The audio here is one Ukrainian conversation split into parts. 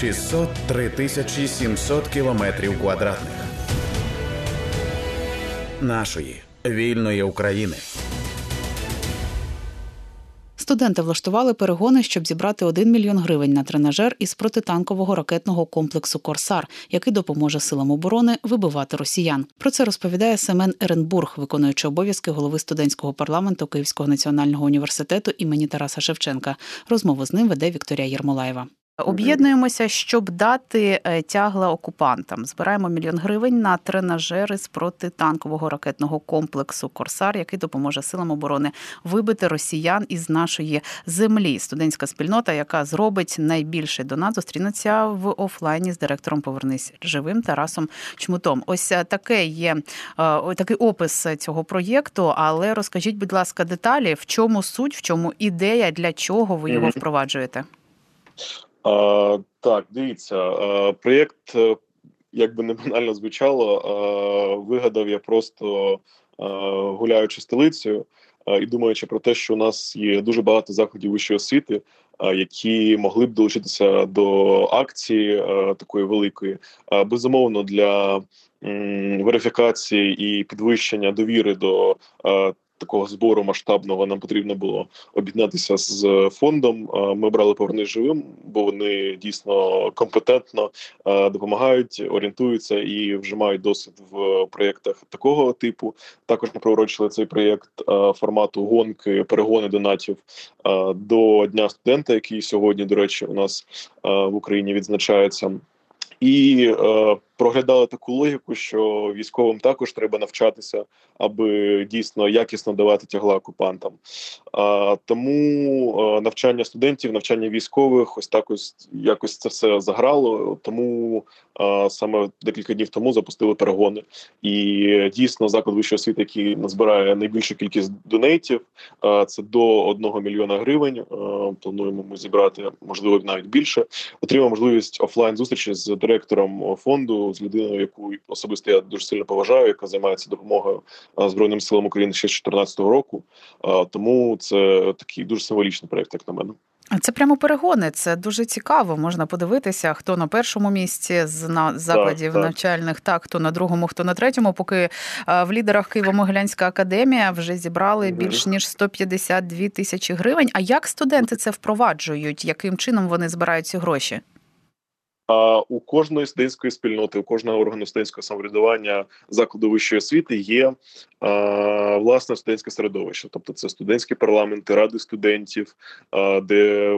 603 тисячі 700 кілометрів квадратних нашої вільної України. Студенти влаштували перегони, щоб зібрати 1 мільйон гривень на тренажер із протитанкового ракетного комплексу Корсар, який допоможе силам оборони вибивати росіян. Про це розповідає Семен Еренбург, виконуючи обов'язки голови студентського парламенту Київського національного університету імені Тараса Шевченка. Розмову з ним веде Вікторія Єрмолаєва. Об'єднуємося, щоб дати е, тягла окупантам. Збираємо мільйон гривень на тренажери з протитанкового ракетного комплексу Корсар, який допоможе силам оборони вибити росіян із нашої землі. Студентська спільнота, яка зробить найбільший донат, зустрінеться в офлайні з директором Повернись живим Тарасом Чмутом. Ось е, таке є е, такий опис цього проєкту. Але розкажіть, будь ласка, деталі в чому суть, в чому ідея, для чого ви його впроваджуєте. А, Так, дивіться, проєкт, е, як би не банально звучало, вигадав я просто гуляючи столицею і думаючи про те, що у нас є дуже багато закладів вищої освіти, які могли б долучитися до акції такої великої, безумовно для верифікації і підвищення довіри до такого збору масштабного нам потрібно було об'єднатися з фондом. Ми брали поверни живим, бо вони дійсно компетентно допомагають, орієнтуються і вже мають досвід в проєктах такого типу. Також ми приурочили цей проєкт формату гонки, перегони донатів до дня студента, який сьогодні, до речі, у нас в Україні відзначається. І е, проглядали таку логіку, що військовим також треба навчатися, аби дійсно якісно давати тягла окупантам. А, Тому навчання студентів, навчання військових, ось так ось якось це все заграло. Тому а, саме декілька днів тому запустили перегони. І дійсно заклад вищої освіти, який назбирає найбільшу кількість донейтів, а, це до 1 мільйона гривень. А, плануємо ми зібрати, можливо, навіть більше. Отримав можливість офлайн зустрічі з директором фонду з людиною, яку особисто я дуже сильно поважаю, яка займається допомогою збройним силам України ще з 2014 року. Тому це такий дуже символічний проект, як на мене. Це прямо перегони. Це дуже цікаво. Можна подивитися, хто на першому місці з на закладів так, навчальних, так хто на другому, хто на третьому. Поки в лідерах Києво-Могилянська академія вже зібрали більш ніж 152 тисячі гривень. А як студенти це впроваджують? Яким чином вони збирають ці гроші? А у кожної студентської спільноти, у кожного органу студентського самоврядування закладу вищої освіти є а, власне студентське середовище, тобто це студентські парламенти, ради студентів, а, де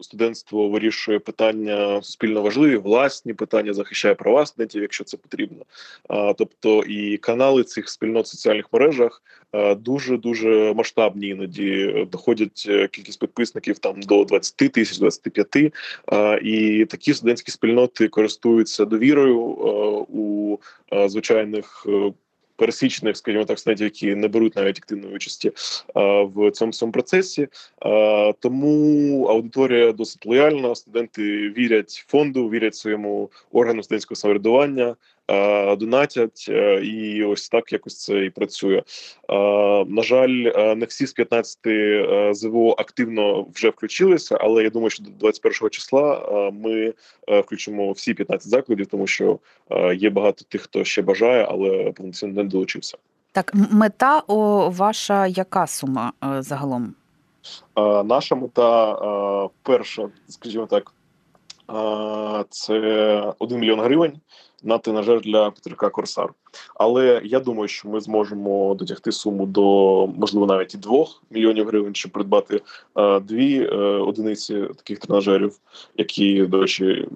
студентство вирішує питання суспільно важливі, власні питання захищає права студентів, якщо це потрібно. А, тобто і канали цих спільнот в соціальних мережах дуже дуже масштабні. Іноді доходять е, кількість підписників там до 20 тисяч, 25, і такі студентські спільноти користуються довірою е, у е, звичайних пересічних, скажімо так, студентів, які не беруть навіть активної участі в цьому цьому процесі. Тому аудиторія досить лояльна. Студенти вірять фонду, вірять своєму органу студентського самоврядування. Донатять е, і ось так якось це і працює. На жаль, е, не всі з 15 е, ЗВО активно вже включилися, але я думаю, що до 21 числа ми включимо всі 15 закладів, тому що є багато тих, хто ще бажає, але повноцінно не долучився. Так, мета о, ваша яка сума загалом? Наша мета перша, скажімо так, це 1 мільйон гривень на тренажер для Петрика Корсар. Але я думаю, що ми зможемо дотягти суму до можливо навіть і двох мільйонів гривень, щоб придбати е, дві е, одиниці таких тренажерів, які до речі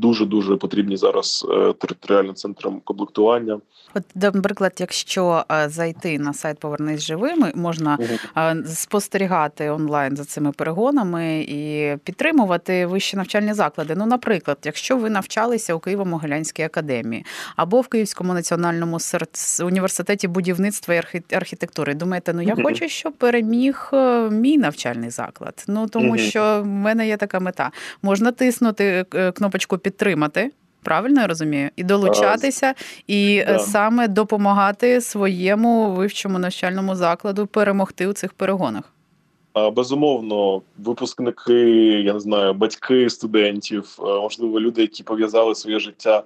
дуже дуже потрібні зараз е, територіальним центрам комплектування. От, наприклад, якщо е, зайти на сайт Повернись живими, можна угу. спостерігати онлайн за цими перегонами і підтримувати вищі навчальні заклади. Ну, наприклад, якщо ви навчалися у Києво-Могилянській академії або в Київському національному національному університеті будівництва і архітектури. Думаєте, ну я хочу, щоб переміг е, мій навчальний заклад. Ну тому що в мене є така мета. Можна тиснути е, кнопочку підтримати. Правильно я розумію, і долучатися, і. Е, саме допомагати своєму вивчому навчальному закладу перемогти у цих перегонах. Безумовно, випускники, я не знаю, батьки студентів, можливо, люди, які пов'язали своє життя,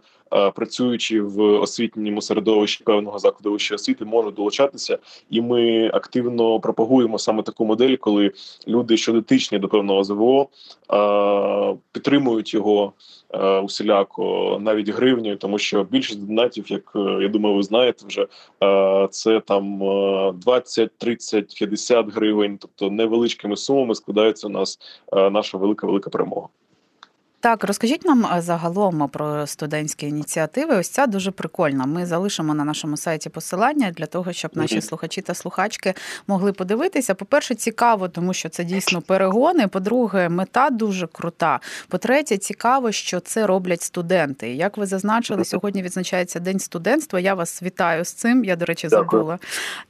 працюючи в освітньому середовищі певного закладу вищої освіти, можуть долучатися, і ми активно пропагуємо саме таку модель, коли люди, що дотичні до певного ЗВО, підтримують його усіляко, навіть гривнею, тому що більшість донатів, як я думаю, ви знаєте, вже це там 20, 30, 50 гривень, тобто невеличкими сумами складається у нас наша велика велика перемога. Так, розкажіть нам загалом про студентські ініціативи. Ось ця дуже прикольна. Ми залишимо на нашому сайті посилання для того, щоб наші слухачі та слухачки могли подивитися. По-перше, цікаво, тому що це дійсно перегони. По-друге, мета дуже крута. По-третє, цікаво, що це роблять студенти. Як ви зазначили, сьогодні відзначається день студентства. Я вас вітаю з цим. Я, до речі, забула.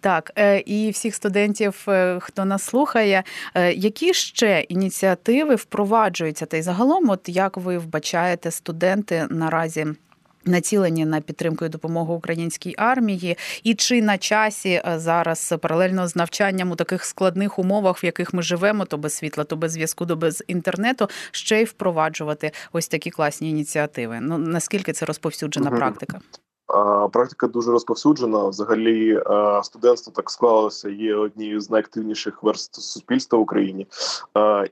Так, е, і всіх студентів, е, хто нас слухає, е, які ще ініціативи впроваджуються? Та й загалом, от я як ви вбачаєте студенти наразі? Націлені на підтримку і допомогу українській армії, і чи на часі е, зараз паралельно з навчанням у таких складних умовах, в яких ми живемо, то без світла, то без зв'язку, то без інтернету, ще й впроваджувати ось такі класні ініціативи? Ну наскільки це розповсюджена угу. практика? Практика дуже розповсюджена. Взагалі, студентство так склалося. Є однією з найактивніших верст суспільства в Україні,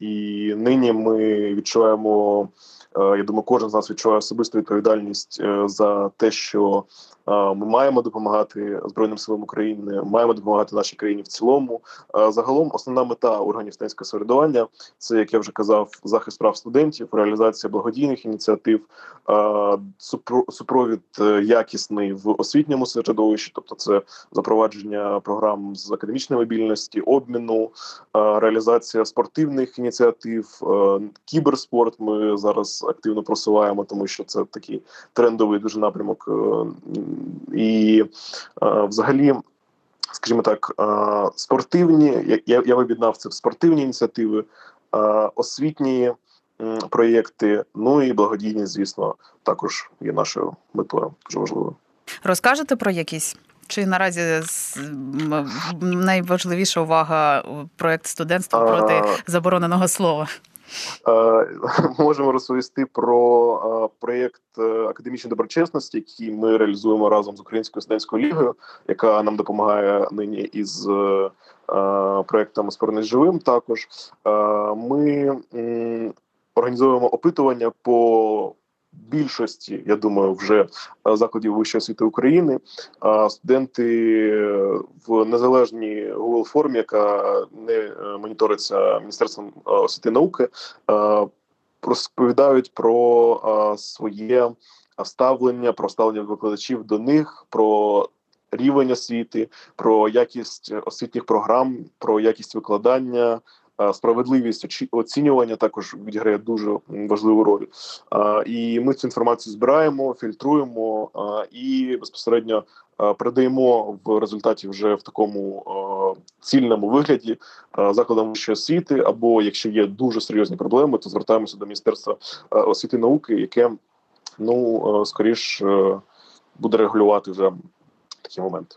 і нині ми відчуваємо. Я думаю, кожен з нас відчуває особисту відповідальність е, за те, що ми маємо допомагати збройним силам України, маємо допомагати нашій країні в цілому. Загалом, основна мета органів студентського самоврядування – це як я вже казав, захист прав студентів, реалізація благодійних ініціатив, супровід е, якісний в освітньому середовищі, тобто це запровадження програм з академічної мобільності, обміну, реалізація спортивних ініціатив, е, кіберспорт. Ми зараз активно просуваємо, тому що це такий трендовий дуже напрямок. Е, і взагалі. Скажімо так, спортивні, я я об'єднав це в спортивні ініціативи, освітні проєкти, ну і благодійні, звісно, також є нашою метою. Дуже важливою. Розкажете про якісь? Чи наразі найважливіша увага проєкт студентства проти забороненого слова? Е, можемо розповісти про е, проєкт е, академічної доброчесності, який ми реалізуємо разом з Українською студентською лігою, яка нам допомагає нині із проєктом «Спорний живим. Також ми організовуємо опитування по більшості, я думаю, вже е, закладів вищої освіти України. студенти в незалежній Google формі, яка не е, моніториться міністерством е, освіти і науки, розповідають про своє ставлення, про ставлення викладачів до них. про Рівень освіти, про якість освітніх програм, про якість викладання, справедливість оцінювання також відіграє дуже важливу роль. І ми цю інформацію збираємо, фільтруємо і безпосередньо передаємо в результаті вже в такому цільному вигляді закладам вищої освіти. Або якщо є дуже серйозні проблеми, то звертаємося до міністерства освіти і науки, яке ну скоріш е, буде регулювати вже такі моменти.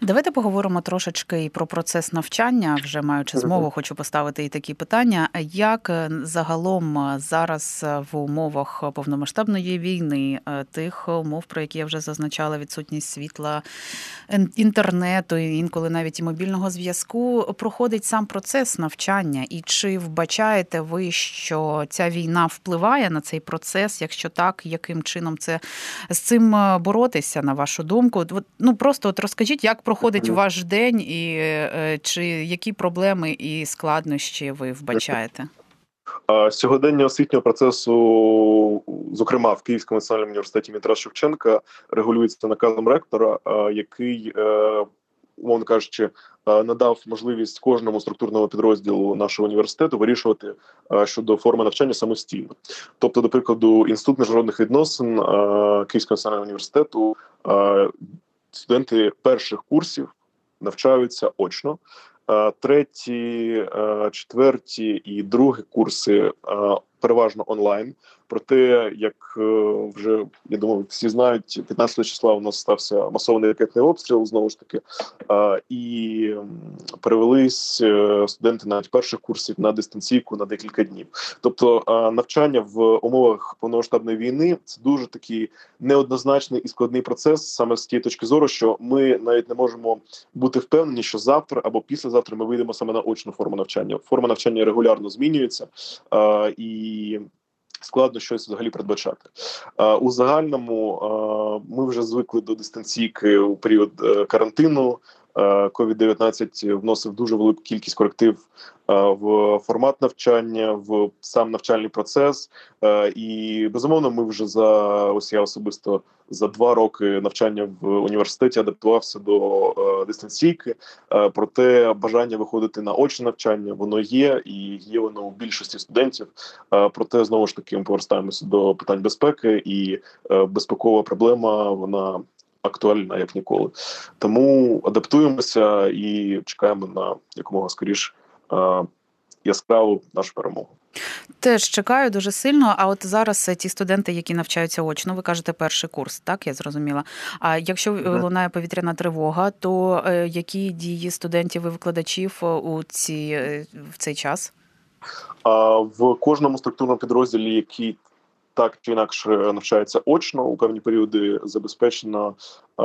Давайте поговоримо трошечки і про процес навчання. Вже маючи змогу, хочу поставити і такі питання. Як е, загалом е, зараз е, в умовах повномасштабної війни, тих умов, про які я вже зазначала, відсутність світла, інтернету, інколи навіть і мобільного зв'язку, проходить сам процес навчання, і чи вбачаєте ви, що ця війна впливає на цей процес? Якщо так, яким чином це з цим боротися, на вашу думку? Ну просто от розкажіть, як проходить ваш день, і е, чи які проблеми і складнощі ви вбачаєте? Сьогодення освітнього процесу, зокрема в Київському національному університеті Мітра Шевченка, регулюється наказом ректора, який, е, умовно кажучи, надав можливість кожному структурному підрозділу нашого університету вирішувати щодо форми навчання самостійно. Тобто, до прикладу, інститут міжнародних відносин Київського національного університету студенти перших курсів навчаються очно. Треті, четверті і другі курси переважно онлайн. про те, як е, вже я думаю, всі знають, 15 числа у нас стався масований ракетний обстріл знову ж таки, і перевелись е, студенти навіть перших курсів на дистанційку на декілька днів. Тобто навчання в умовах повномасштабної війни це дуже такий неоднозначний і складний процес, саме з тієї точки зору, що ми навіть не можемо бути впевнені, що завтра або післязавтра ми вийдемо саме на очну форму навчання. Форма навчання регулярно змінюється і складно щось взагалі передбачати. У загальному ми вже звикли до дистанційки у період е, карантину. COVID-19 вносив дуже велику кількість коректив в формат навчання, в сам навчальний процес. І безумовно, ми вже за ось я особисто за два роки навчання в університеті адаптувався до дистанційки. Проте бажання виходити на очне навчання воно є, і є воно у більшості студентів. Проте знову ж таки ми повертаємося до питань безпеки, і безпекова проблема вона актуальна як ніколи. Тому адаптуємося і чекаємо на якомога скоріш яскраву нашу перемогу. Теж чекаю дуже сильно. А от зараз ті студенти, які навчаються очно, ви кажете, перший курс, так я зрозуміла. А якщо mm лунає повітряна тривога, то е, які дії студентів і викладачів у ці е, в цей час? В кожному структурному підрозділі, який так чи інакше навчається очно у певні періоди забезпечено е,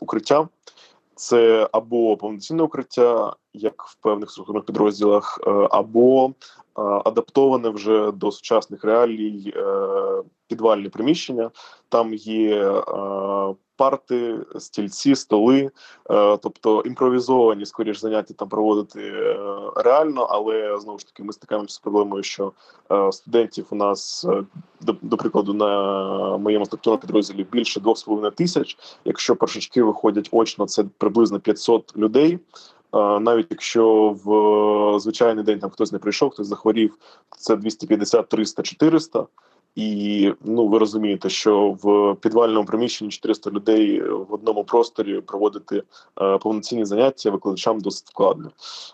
укриття. Це або повноцінне укриття, як в певних структурних підрозділах, е, або е, адаптоване вже до сучасних реалій підвальне підвальні приміщення. Там є парти, стільці, столи, е, тобто імпровізовані, скоріш заняття там проводити е, реально, але знову ж таки ми стикаємося з проблемою, що е, студентів у нас до, до прикладу на моєму структурному підрозділі більше 2,5 тисяч. Якщо першачки виходять очно, це приблизно 500 людей. Навіть якщо в звичайний день там хтось не прийшов, хтось захворів, це 250, 300, 400. І ну ви розумієте, що в підвальному приміщенні 400 людей в одному просторі проводити е, повноцінні заняття викладачам досить складно.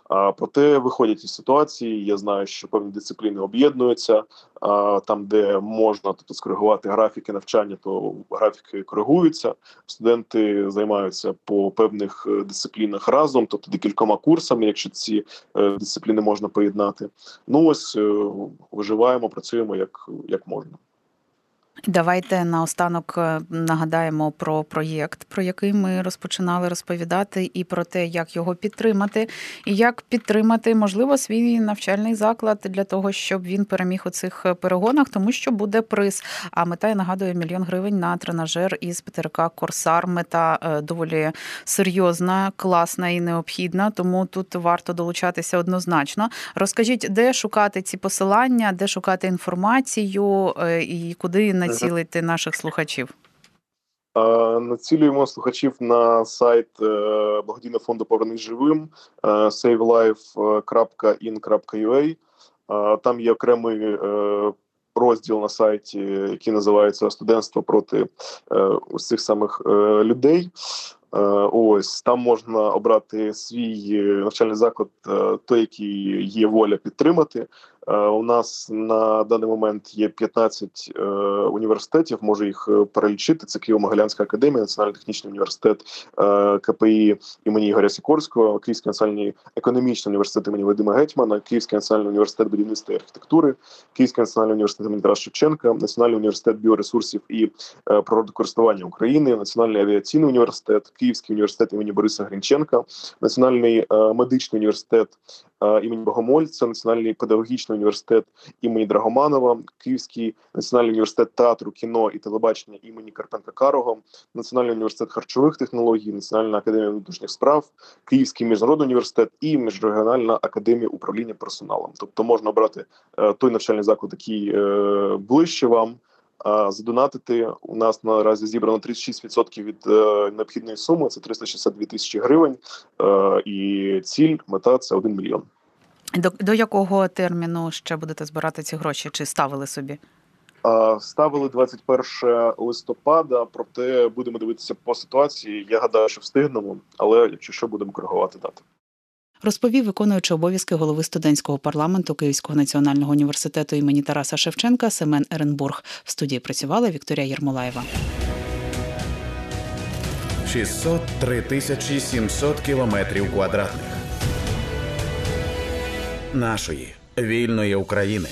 А проте виходять із ситуації. Я знаю, що певні дисципліни об'єднуються а там, де можна тобто, скоригувати графіки навчання, то графіки коригуються. Студенти займаються по певних е, дисциплінах разом, тобто декількома курсами, якщо ці е, дисципліни можна поєднати. Ну ось е, виживаємо, працюємо як, як можна. Давайте наостанок е, нагадаємо про проєкт, про який ми розпочинали розповідати, і про те, як його підтримати, і як підтримати, можливо, свій навчальний заклад для того, щоб він переміг у цих перегонах, тому що буде приз. А мета я нагадую мільйон гривень на тренажер із ПТРК Корсар. Мета е, доволі серйозна, класна і необхідна. Тому тут варто долучатися однозначно. Розкажіть, де шукати ці посилання, де шукати інформацію е, і куди на націлити наших слухачів? Націлюємо слухачів на сайт е, благодійного фонду Повернись живим е, savelife.in.ua. Там є окремий е, розділ на сайті, який називається Студентство проти цих самих людей. Ось там можна обрати свій навчальний заклад, той, який є воля підтримати. Е, у нас на даний момент є 15 е, університетів. Можу їх е, перелічити. Це Києво-Могилянська академія, Національний технічний університет КПІ імені Ігоря Сікорського, Київський національний економічний університет імені Вадима Гетьмана, Київський національний університет будівництва і архітектури, Київський національний університет імені Тараса Шевченка, Національний університет біоресурсів і природокористування України, Національний авіаційний університет, Київський університет імені Бориса Грінченка, Національний медичний університет імені Богомольця, Національний педагогічний університет імені Драгоманова, Київський національний університет театру, кіно і телебачення імені Карпенка Карого, Національний університет харчових технологій, Національна академія внутрішніх справ, Київський міжнародний університет і Міжрегіональна академія управління персоналом. Тобто можна обрати е, той навчальний заклад, який е, ближче вам. Задонатити у нас наразі зібрано 36% від е, необхідної суми. Це 362 тисячі гривень, е, і ціль мета це 1 мільйон. До до якого терміну ще будете збирати ці гроші? Чи ставили собі? Ставили 21 листопада, проте будемо дивитися по ситуації. Я гадаю, що встигнемо, але якщо що будемо коригувати дати. Розповів виконуючий обов'язки голови студентського парламенту Київського національного університету імені Тараса Шевченка Семен Еренбург. В студії працювала Вікторія Єрмолаєва. 603 тисячі 700 кілометрів квадратних нашої вільної України.